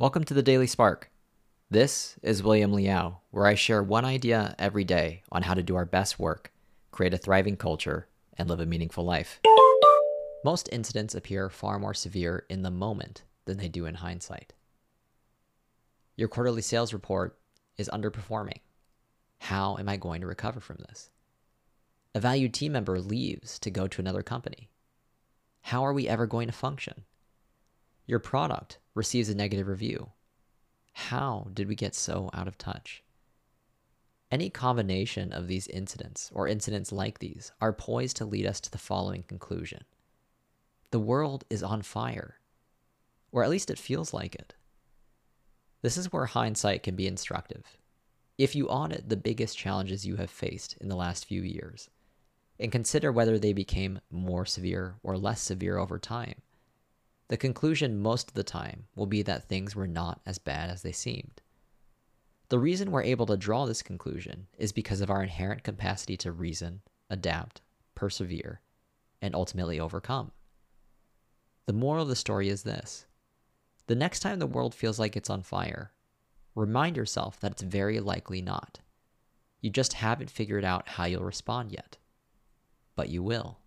Welcome to the Daily Spark. This is William Liao, where I share one idea every day on how to do our best work, create a thriving culture, and live a meaningful life. Most incidents appear far more severe in the moment than they do in hindsight. Your quarterly sales report is underperforming. How am I going to recover from this? A valued team member leaves to go to another company. How are we ever going to function? Your product receives a negative review. How did we get so out of touch? Any combination of these incidents or incidents like these are poised to lead us to the following conclusion The world is on fire, or at least it feels like it. This is where hindsight can be instructive. If you audit the biggest challenges you have faced in the last few years and consider whether they became more severe or less severe over time, the conclusion most of the time will be that things were not as bad as they seemed. The reason we're able to draw this conclusion is because of our inherent capacity to reason, adapt, persevere, and ultimately overcome. The moral of the story is this the next time the world feels like it's on fire, remind yourself that it's very likely not. You just haven't figured out how you'll respond yet. But you will.